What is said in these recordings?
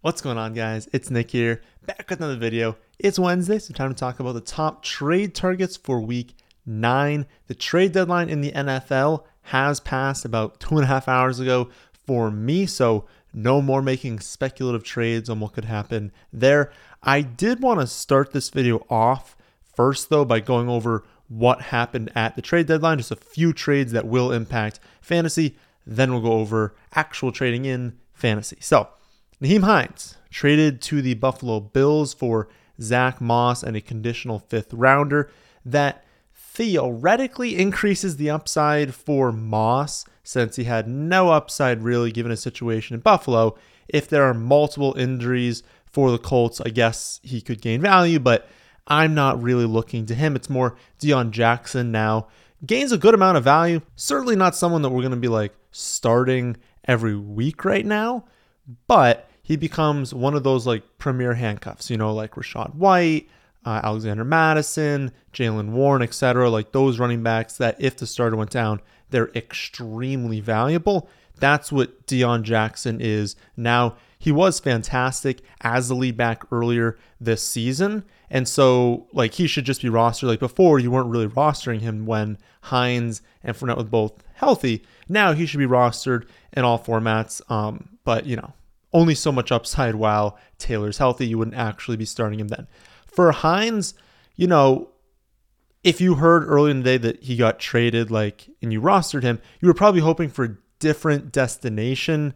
What's going on, guys? It's Nick here, back with another video. It's Wednesday, so time to talk about the top trade targets for week nine. The trade deadline in the NFL has passed about two and a half hours ago for me, so no more making speculative trades on what could happen there. I did want to start this video off first, though, by going over what happened at the trade deadline, just a few trades that will impact fantasy. Then we'll go over actual trading in fantasy. So, Nyheim Hines traded to the Buffalo Bills for Zach Moss and a conditional fifth rounder that theoretically increases the upside for Moss since he had no upside really given his situation in Buffalo. If there are multiple injuries for the Colts, I guess he could gain value, but I'm not really looking to him. It's more Deon Jackson now. Gains a good amount of value. Certainly not someone that we're going to be like starting every week right now, but he becomes one of those like premier handcuffs, you know, like Rachaad White, uh, Alexander Mattison, Jaylen Warren, etc. Like those running backs that if the starter went down, they're extremely valuable. That's what Deon Jackson is now. He was fantastic as the lead back earlier this season. And so, like, he should just be rostered. Like, before, you weren't really rostering him when Hines and Fournette were both healthy. Now, he should be rostered in all formats. Um, but, you know, only so much upside while Taylor's healthy. You wouldn't actually be starting him then. For Hines, you know, if you heard earlier in the day that he got traded, like, and you rostered him, you were probably hoping for a different destination.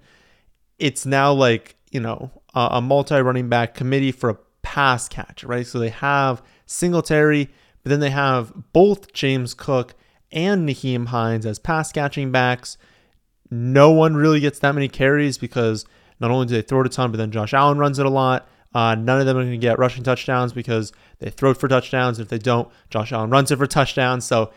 It's now like, you know, a, a multi running back committee for a pass catcher, right? So they have Singletary, but then they have both James Cook and Nyheim Hines as pass catching backs. No one really gets that many carries because not only do they throw it a ton, but then Josh Allen runs it a lot. Uh, none of them are going to get rushing touchdowns because they throw it for touchdowns. If they don't, Josh Allen runs it for touchdowns. So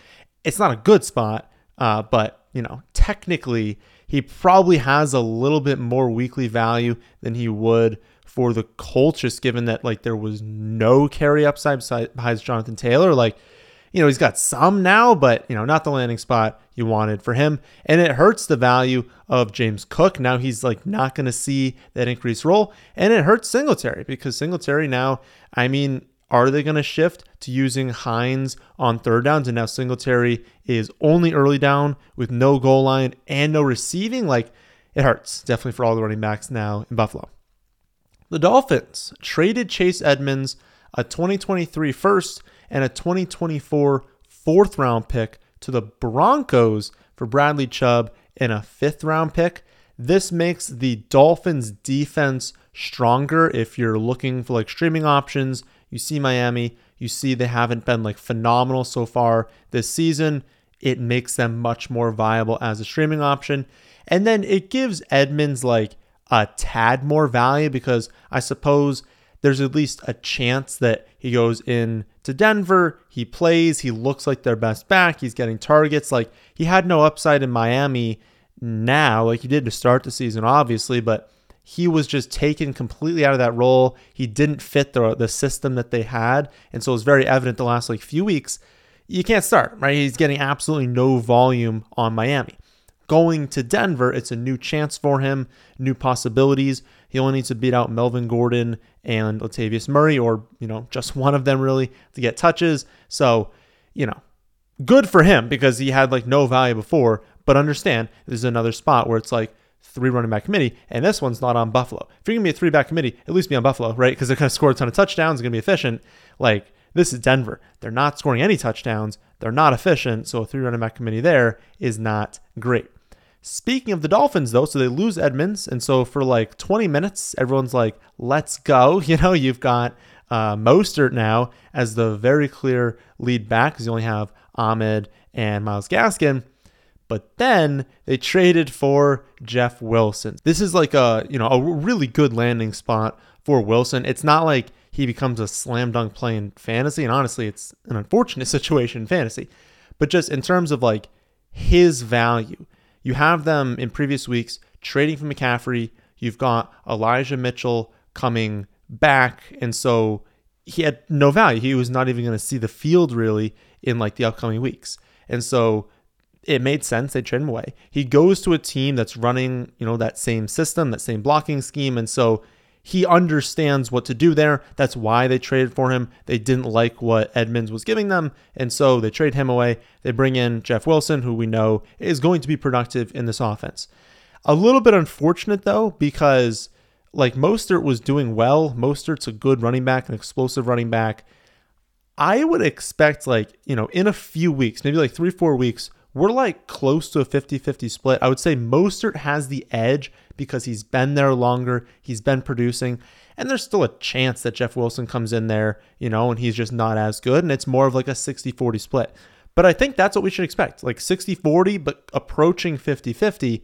it's not a good spot, uh, but you know, technically, he probably has a little bit more weekly value than he would for the Colts, just given that like there was no carry upside besides Jonathan Taylor. Like you know, he's got some now, but, you know, not the landing spot you wanted for him. And it hurts the value of James Cook. Now he's like not going to see that increased role. And it hurts Singletary because Singletary now, I mean, are they going to shift to using Hines on third downs? And now Singletary is only early down with no goal line and no receiving. Like, it hurts definitely for all the running backs now in Buffalo. The Dolphins traded Chase Edmonds, a 2023 first, and a 2024 fourth round pick to the Broncos for Bradley Chubb and a fifth round pick. This makes the Dolphins defense stronger if you're looking for like streaming options. You see Miami, you see they haven't been like phenomenal so far this season. It makes them much more viable as a streaming option. And then it gives Edmonds like a tad more value because I suppose there's at least a chance that he goes in to Denver, he plays, he looks like their best back, he's getting targets. Like he had no upside in Miami now, like he did to start the season, obviously, but he was just taken completely out of that role. He didn't fit the the system that they had, and so it was very evident the last like few weeks. You can't start, right? He's getting absolutely no volume on Miami. Going to Denver, it's a new chance for him, new possibilities. He only needs to beat out Melvin Gordon and Latavius Murray, or, you know, just one of them really to get touches. So, you know, good for him because he had like no value before. But understand, this is another spot where it's like three running back committee, and this one's not on Buffalo. If you're gonna be a three back committee, at least be on Buffalo, right? Because they're gonna score a ton of touchdowns, gonna be efficient. Like this is Denver. They're not scoring any touchdowns. They're not efficient. So a three running back committee there is not great. Speaking of the Dolphins, though, so they lose Edmonds, and so for like 20 minutes, everyone's like, "Let's go!" You know, you've got uh, Mostert now as the very clear lead back because you only have Ahmed and Myles Gaskin. But then they traded for Jeff Wilson. This is like a you know a really good landing spot for Wilson. It's not like he becomes a slam dunk play in fantasy, and honestly, it's an unfortunate situation in fantasy. But just in terms of like his value you have them in previous weeks trading for McCaffrey. You've got Elijah Mitchell coming back. And so he had no value. He was not even going to see the field really in like the upcoming weeks. And so it made sense. They trade him away. He goes to a team that's running, you know, that same system, that same blocking scheme. And so he understands what to do there. That's why they traded for him. They didn't like what Edmonds was giving them, and so they trade him away. They bring in Jeff Wilson, who we know is going to be productive in this offense. A little bit unfortunate though, because like Mostert was doing well. Mostert's a good running back, an explosive running back. I would expect like, you know, in a few weeks, maybe like three, four weeks, we're like close to a 50 50 split. I would say Mostert has the edge because he's been there longer, he's been producing, and there's still a chance that Jeff Wilson comes in there, you know, and he's just not as good. And it's more of like a 60 40 split. But I think that's what we should expect like 60 40, but approaching 50 50.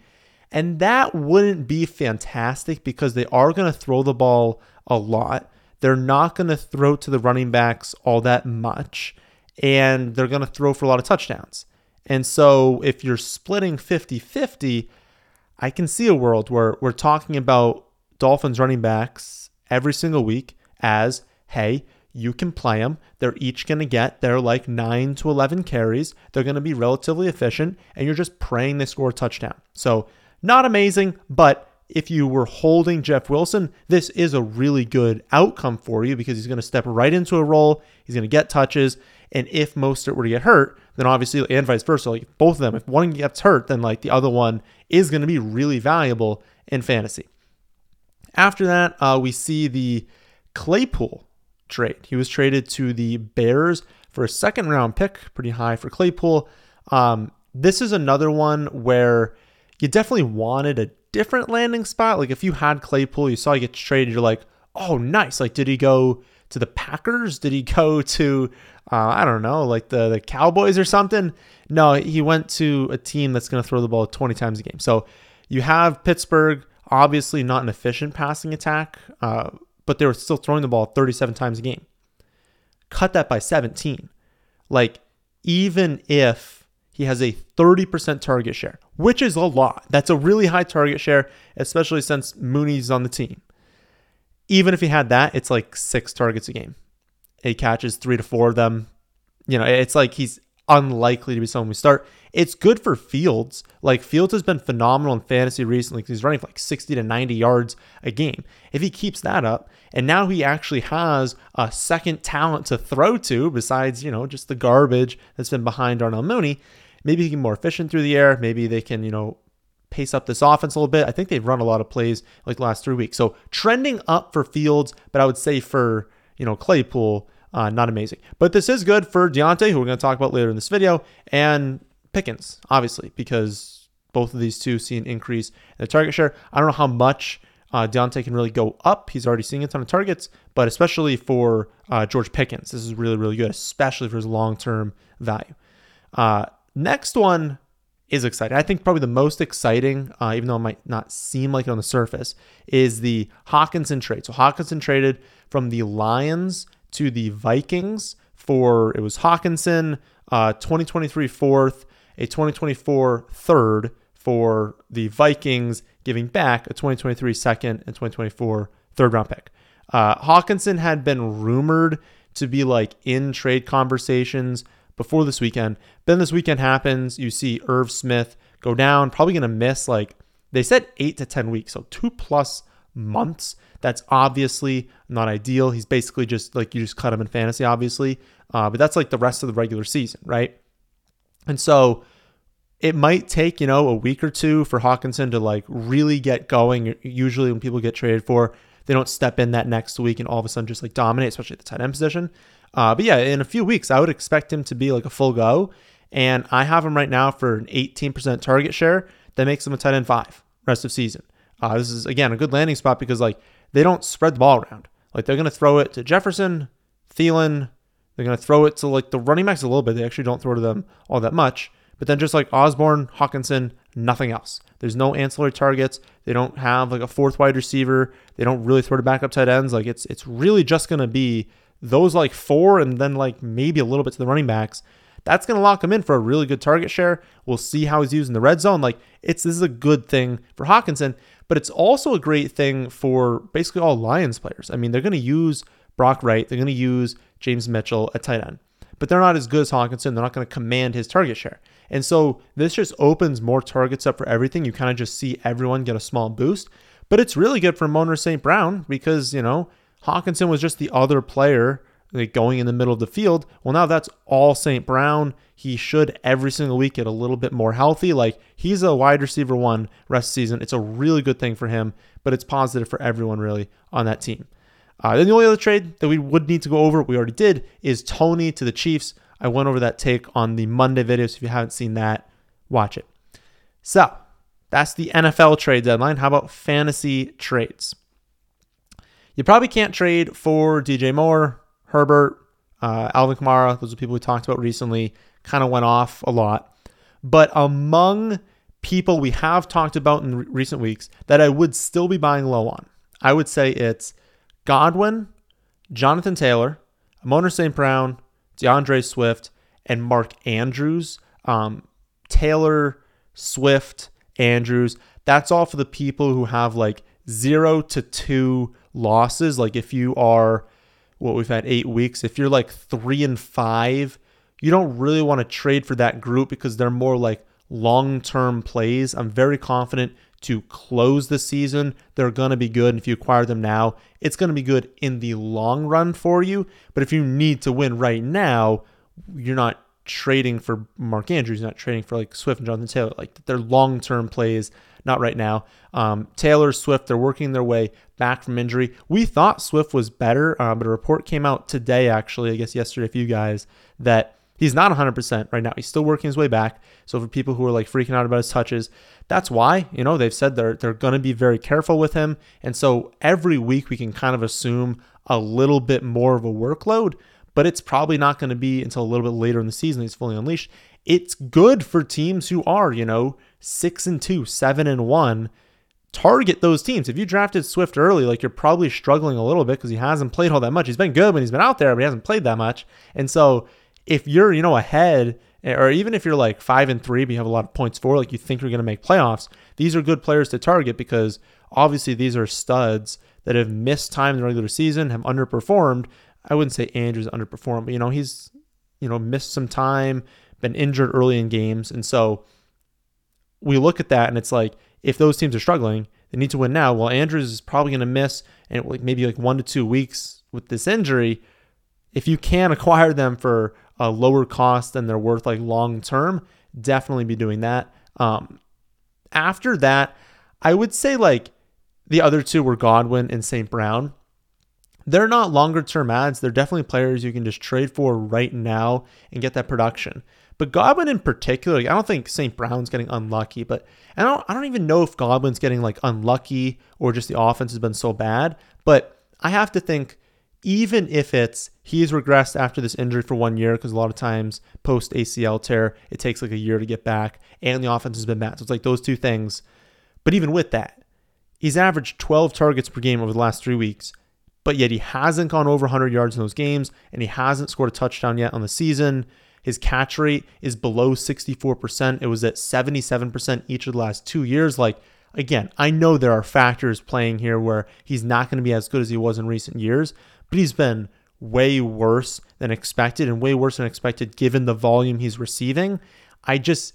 And that wouldn't be fantastic because they are going to throw the ball a lot. They're not going to throw to the running backs all that much, and they're going to throw for a lot of touchdowns. And so if you're splitting 50 50, I can see a world where we're talking about Dolphins running backs every single week as, hey, you can play them. They're each going to get their like 9 to 11 carries. They're going to be relatively efficient, and you're just praying they score a touchdown. So, not amazing, but if you were holding Jeff Wilson, this is a really good outcome for you because he's going to step right into a role. He's going to get touches. And if Mostert were to get hurt, then obviously, and vice versa, like both of them, if one gets hurt, then like the other one is going to be really valuable in fantasy. After that, uh, we see the Claypool trade. He was traded to the Bears for a second round pick, pretty high for Claypool. Um, this is another one where you definitely wanted a different landing spot. Like if you had Claypool, you saw he gets traded, you're like, oh, nice. Like, did he go to the Packers? Did he go to uh, I don't know, like the the Cowboys or something? No, he went to a team that's going to throw the ball 20 times a game. So you have Pittsburgh, obviously not an efficient passing attack, uh, but they were still throwing the ball 37 times a game. Cut that by 17. Like even if he has a 30% target share, which is a lot. That's a really high target share, especially since Mooney's on the team even if he had that, it's like six targets a game. He catches three to four of them. You know, it's like he's unlikely to be someone we start. It's good for Fields. Like Fields has been phenomenal in fantasy recently because he's running for like 60 to 90 yards a game. If he keeps that up, and now he actually has a second talent to throw to besides, you know, just the garbage that's been behind Darnell Mooney, maybe he can be more efficient through the air. Maybe they can, you know, pace up this offense a little bit. I think they've run a lot of plays like last three weeks. So trending up for Fields, but I would say for, you know, Claypool, uh, not amazing. But this is good for Diontae, who we're going to talk about later in this video, and Pickens, obviously, because both of these two see an increase in the target share. I don't know how much uh, Diontae can really go up. He's already seeing a ton of targets, but especially for uh, George Pickens, this is really, really good, especially for his long term value. Uh, next one is exciting. I think probably the most exciting, uh, even though it might not seem like it on the surface, is the Hockenson trade. So Hockenson traded from the Lions to the Vikings for it was Hockenson, uh, 2023 fourth, a 2024 third for the Vikings, giving back a 2023 second and 2024 third round pick. Uh, Hockenson had been rumored to be like in trade conversations before this weekend. Then this weekend happens. You see Irv Smith go down, probably going to miss like they said eight to 10 weeks. So two plus months. That's obviously not ideal. He's basically just like you just cut him in fantasy, obviously. Uh, but that's like the rest of the regular season, right? And so it might take, you know, a week or two for Hockenson to like really get going. Usually when people get traded for, they don't step in that next week and all of a sudden just like dominate, especially at the tight end position. Uh, but yeah, in a few weeks, I would expect him to be like a full go. And I have him right now for an 18% target share. That makes him a tight end five rest of season. Uh, this is again a good landing spot because like they don't spread the ball around. Like they're gonna throw it to Jefferson, Thielen. They're gonna throw it to like the running backs a little bit. They actually don't throw to them all that much. But then just like Osborn, Hockenson, nothing else. There's no ancillary targets. They don't have like a fourth wide receiver. They don't really throw to backup tight ends. Like it's it's really just gonna be those like four and then like maybe a little bit to the running backs, that's going to lock him in for a really good target share. We'll see how he's used in the red zone. Like it's this is a good thing for Hockenson, but it's also a great thing for basically all Lions players. I mean, they're going to use Brock Wright, they're going to use James Mitchell at tight end, but they're not as good as Hockenson. They're not going to command his target share. And so this just opens more targets up for everything. You kind of just see everyone get a small boost. But it's really good for Amon-Ra St. Brown because, you know, Hockenson was just the other player like going in the middle of the field. Well, now that's all St. Brown. He should every single week get a little bit more healthy. Like he's a wide receiver one rest season. It's a really good thing for him, but it's positive for everyone really on that team. Uh, then the only other trade that we would need to go over, we already did, is Toney to the Chiefs. I went over that take on the Monday video, so if you haven't seen that, watch it. So that's the NFL trade deadline. How about fantasy trades? You probably can't trade for DJ Moore, Herbert, uh, Alvin Kamara. Those are people we talked about recently. Kind of went off a lot. But among people we have talked about in re- recent weeks that I would still be buying low on, I would say it's Godwin, Jonathan Taylor, Amon-Ra St. Brown, D'Andre Swift, and Mark Andrews. Um, Taylor, Swift, Andrews. That's all for the people who have like zero to two losses. Like if you are what we've had eight weeks, if you're like three and five, you don't really want to trade for that group because they're more like long term plays. I'm very confident to close the season. They're going to be good. And if you acquire them now, it's going to be good in the long run for you. But if you need to win right now, you're not trading for Mark Andrews, you're not trading for like Swift and Jonathan Taylor. Like they're long term plays, not right now. Um, Taylor, Swift, they're working their way back from injury. We thought Swift was better, uh, but a report came out today, actually, I guess yesterday, for you guys, that he's not 100% right now. He's still working his way back. So for people who are like freaking out about his touches, that's why, you know, they've said they're they're going to be very careful with him. And so every week we can kind of assume a little bit more of a workload, but it's probably not going to be until a little bit later in the season he's fully unleashed. It's good for teams who are, you know, 6 and 2, 7 and 1 target those teams. If you drafted Swift early, like you're probably struggling a little bit because he hasn't played all that much. He's been good when he's been out there, but he hasn't played that much. And so if you're, you know, ahead, eh, or even if you're like five and three, but you have a lot of points for, like you think you're going to make playoffs, these are good players to target because obviously these are studs that have missed time in the regular season, have underperformed. I wouldn't say Andrews underperformed, but you know, he's, you know, missed some time, been injured early in games. And so we look at that and it's like, if those teams are struggling, they need to win now. Well, Andrews is probably going to miss and like maybe like one to two weeks with this injury if you can acquire them for a lower cost than they're worth like long term, definitely be doing that. Um, after that, I would say like the other two were Godwin and St. Brown. They're not longer term ads. They're definitely players you can just trade for right now and get that production. But Godwin in particular, I don't think St. Brown's getting unlucky, but I don't I don't even know if Godwin's getting like unlucky or just the offense has been so bad. But I have to think even if it's he's regressed after this injury for one year, because a lot of times post ACL tear, it takes like a year to get back, and the offense has been bad. So it's like those two things. But even with that, he's averaged 12 targets per game over the last three weeks, but yet he hasn't gone over 100 yards in those games, and he hasn't scored a touchdown yet on the season. His catch rate is below 64%. It was at 77% each of the last two years. Like, again, I know there are factors playing here where he's not going to be as good as he was in recent years, but he's been way worse than expected and way worse than expected given the volume he's receiving. I just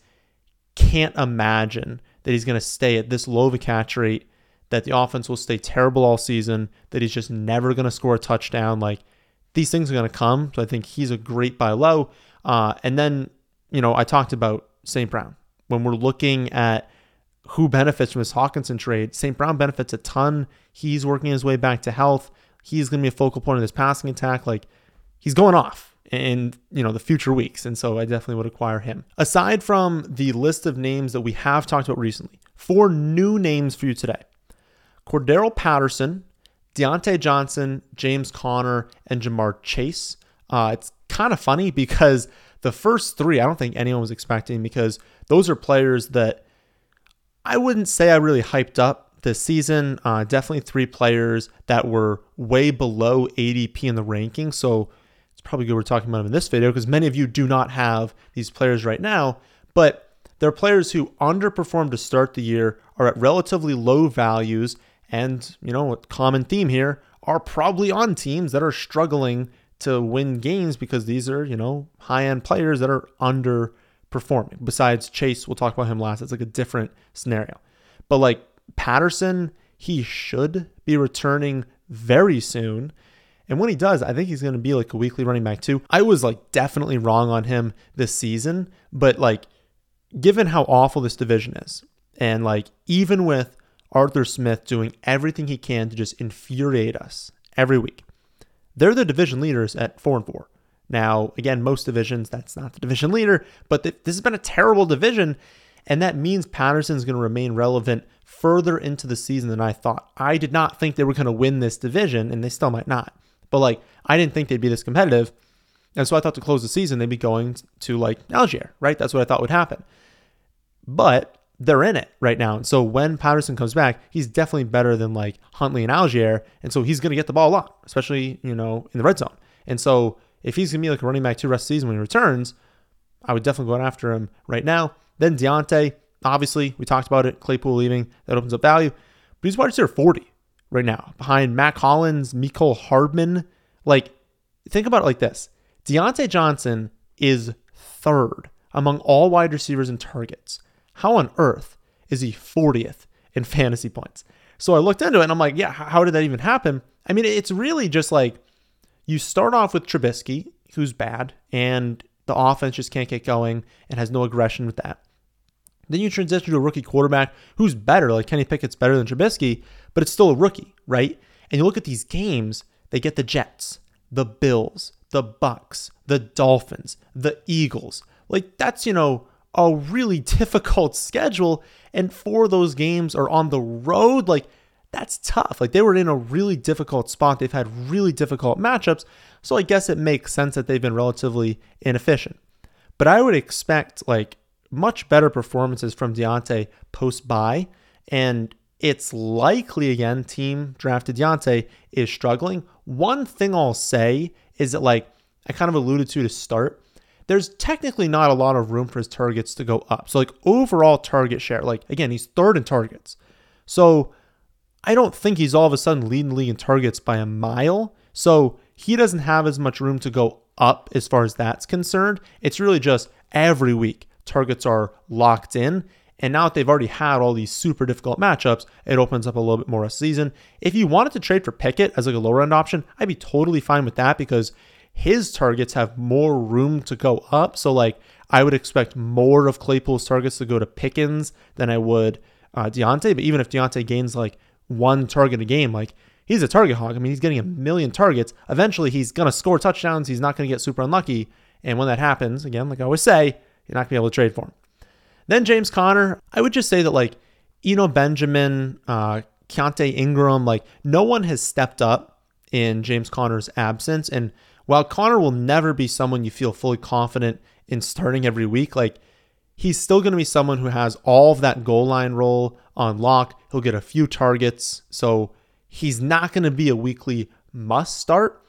can't imagine that he's going to stay at this low of a catch rate, that the offense will stay terrible all season, that he's just never going to score a touchdown. Like these things are going to come. So I think he's a great buy low. Uh, and then, you know, I talked about St. Brown. When we're looking at who benefits from this Hockenson trade, St. Brown benefits a ton. He's working his way back to health he's going to be a focal point of this passing attack. Like he's going off in you know the future weeks, and so I definitely would acquire him. Aside from the list of names that we have talked about recently, four new names for you today: Cordarrelle Patterson, Diontae Johnson, James Conner, and Ja'Marr Chase. Uh, it's kind of funny because the first three I don't think anyone was expecting because those are players that I wouldn't say I really hyped up this season. Uh, definitely three players that were way below ADP in the ranking. So it's probably good we're talking about them in this video because many of you do not have these players right now. But they're players who underperformed to start the year, are at relatively low values, and, you know, a common theme here are probably on teams that are struggling to win games because these are, you know, high end players that are underperforming. Besides Chase, we'll talk about him last. It's like a different scenario. But like Patterson, he should be returning very soon. And when he does, I think he's going to be like a weekly running back too. I was like definitely wrong on him this season, but like given how awful this division is, and like even with Arthur Smith doing everything he can to just infuriate us every week, they're the division leaders at four and four. Now, again, most divisions, that's not the division leader, but th- this has been a terrible division. And that means Patterson's going to remain relevant further into the season than I thought. I did not think they were going to win this division, and they still might not. But like, I didn't think they'd be this competitive. And so I thought to close the season, they'd be going to like Allgeier, right? That's what I thought would happen. But they're in it right now. And so when Patterson comes back, he's definitely better than like Huntley and Allgeier. And so he's going to get the ball a lot, especially, you know, in the red zone. And so if he's going to be like a running back two rest of the season when he returns, I would definitely go after him right now. Then Diontae, obviously, we talked about it. Claypool leaving, that opens up value. But he's wide receiver 40 right now behind Mack Hollins, Mecole Hardman. Like, think about it like this Diontae Johnson is third among all wide receivers in targets. How on earth is he 40th in fantasy points? So I looked into it and I'm like, yeah, how did that even happen? I mean, it's really just like you start off with Trubisky, who's bad, and the offense just can't get going and has no aggression with that. Then you transition to a rookie quarterback who's better, like Kenny Pickett's better than Trubisky, but it's still a rookie, right? And you look at these games, they get the Jets, the Bills, the Bucs, the Dolphins, the Eagles. Like that's, you know, a really difficult schedule and four of those games are on the road. Like that's tough. Like they were in a really difficult spot. They've had really difficult matchups. So I guess it makes sense that they've been relatively inefficient. But I would expect like much better performances from Diontae post bye. And it's likely again, team drafted Diontae is struggling. One thing I'll say is that like I kind of alluded to to start, there's technically not a lot of room for his targets to go up. So like overall target share, like again, he's third in targets. So I don't think he's all of a sudden leading the league in targets by a mile. So he doesn't have as much room to go up as far as that's concerned. It's really just every week targets are locked in. And now that they've already had all these super difficult matchups, it opens up a little bit more a season. If you wanted to trade for Pickett as like a lower end option, I'd be totally fine with that because his targets have more room to go up. So like I would expect more of Claypool's targets to go to Pickens than I would uh, Diontae. But even if Diontae gains like one target a game. Like he's a target hog. I mean, he's getting a million targets. Eventually, he's going to score touchdowns. He's not going to get super unlucky. And when that happens, again, like I always say, you're not going to be able to trade for him. Then James Conner, I would just say that like Eno Benjamin, uh, Keaontay Ingram, like no one has stepped up in James Conner's absence. And while Conner will never be someone you feel fully confident in starting every week, like he's still going to be someone who has all of that goal line role on lock. He'll get a few targets. So he's not going to be a weekly must start.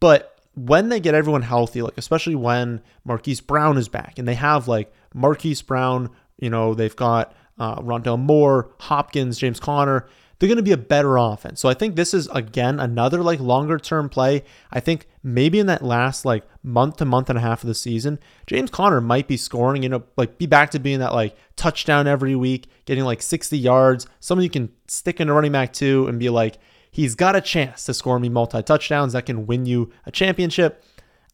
But when they get everyone healthy, like especially when Marquise Brown is back and they have like Marquise Brown, you know, they've got uh, Rondale Moore, Hopkins, James Conner, they're going to be a better offense. So I think this is again another like longer term play. I think maybe in that last like month to month and a half of the season, James Conner might be scoring, you know, like be back to being that like touchdown every week, getting like 60 yards, someone you can stick in a running back to and be like, he's got a chance to score me multi touchdowns that can win you a championship.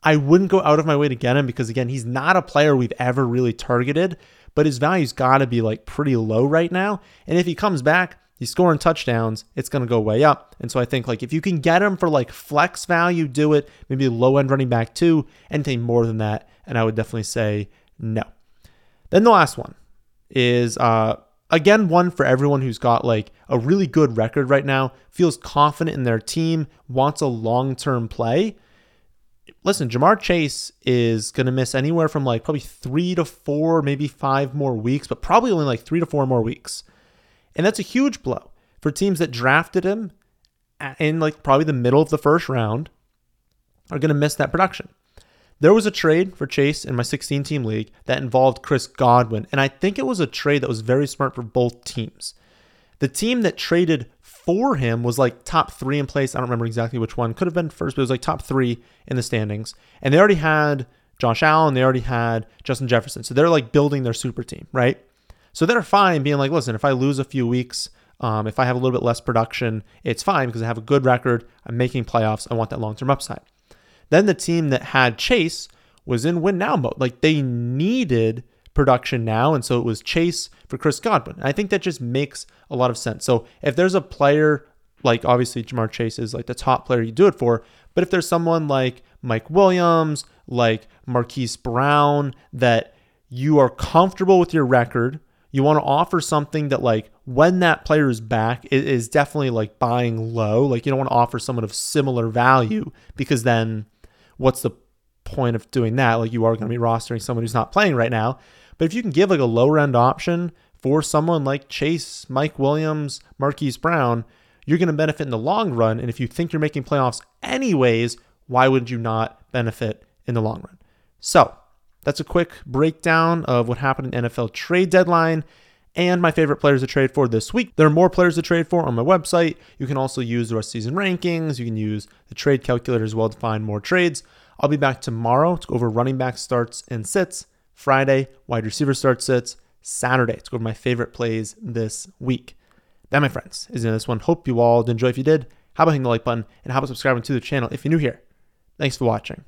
I wouldn't go out of my way to get him because again, he's not a player we've ever really targeted, but his value's got to be like pretty low right now. And if he comes back, he's scoring touchdowns, it's going to go way up. And so I think like if you can get him for like flex value, do it. Maybe low end running back too, anything more than that. And I would definitely say no. Then the last one is uh again one for everyone who's got like a really good record right now, feels confident in their team, wants a long-term play. Listen, Ja'Marr Chase is going to miss anywhere from like probably 3 to 4, maybe 5 more weeks, but probably only like 3 to 4 more weeks. And that's a huge blow for teams that drafted him in like probably the middle of the first round are going to miss that production. There was a trade for Chase in my 16 team league that involved Chris Godwin, and I think it was a trade that was very smart for both teams. The team that traded for him was like top three in place. I don't remember exactly which one. Could have been first, but it was like top three in the standings. And they already had Josh Allen, they already had Justin Jefferson. So they're like building their super team, right? So they're fine being like, listen, if I lose a few weeks, Um, if I have a little bit less production, it's fine because I have a good record. I'm making playoffs. I want that long term upside. Then the team that had Chase was in win now mode. Like they needed production now. And so it was Chase for Chris Godwin. And I think that just makes a lot of sense. So if there's a player like obviously Ja'Marr Chase is like the top player you do it for, but if there's someone like Mike Williams, like Marquise Brown, that you are comfortable with your record, you want to offer something that like when that player is back it is definitely like buying low like you don't want to offer someone of similar value because then what's the point of doing that? Like you are going to be rostering someone who's not playing right now. But if you can give like a lower end option for someone like chase mike williams marquise brown you're going to benefit in the long run. And if you think you're making playoffs anyways why would you not benefit in the long run? So that's a quick breakdown of what happened in NFL trade deadline and my favorite players to trade for this week. There are more players to trade for on my website. You can also use the rest season rankings. You can use the trade calculator as well to find more trades. I'll be back tomorrow to go over running back starts and sits. Friday, wide receiver starts sits. Saturday to go over my favorite plays this week. That, my friends, is in this one. Hope you all did enjoy. If you did, how about hitting the like button and how about subscribing to the channel if you're new here? Thanks for watching.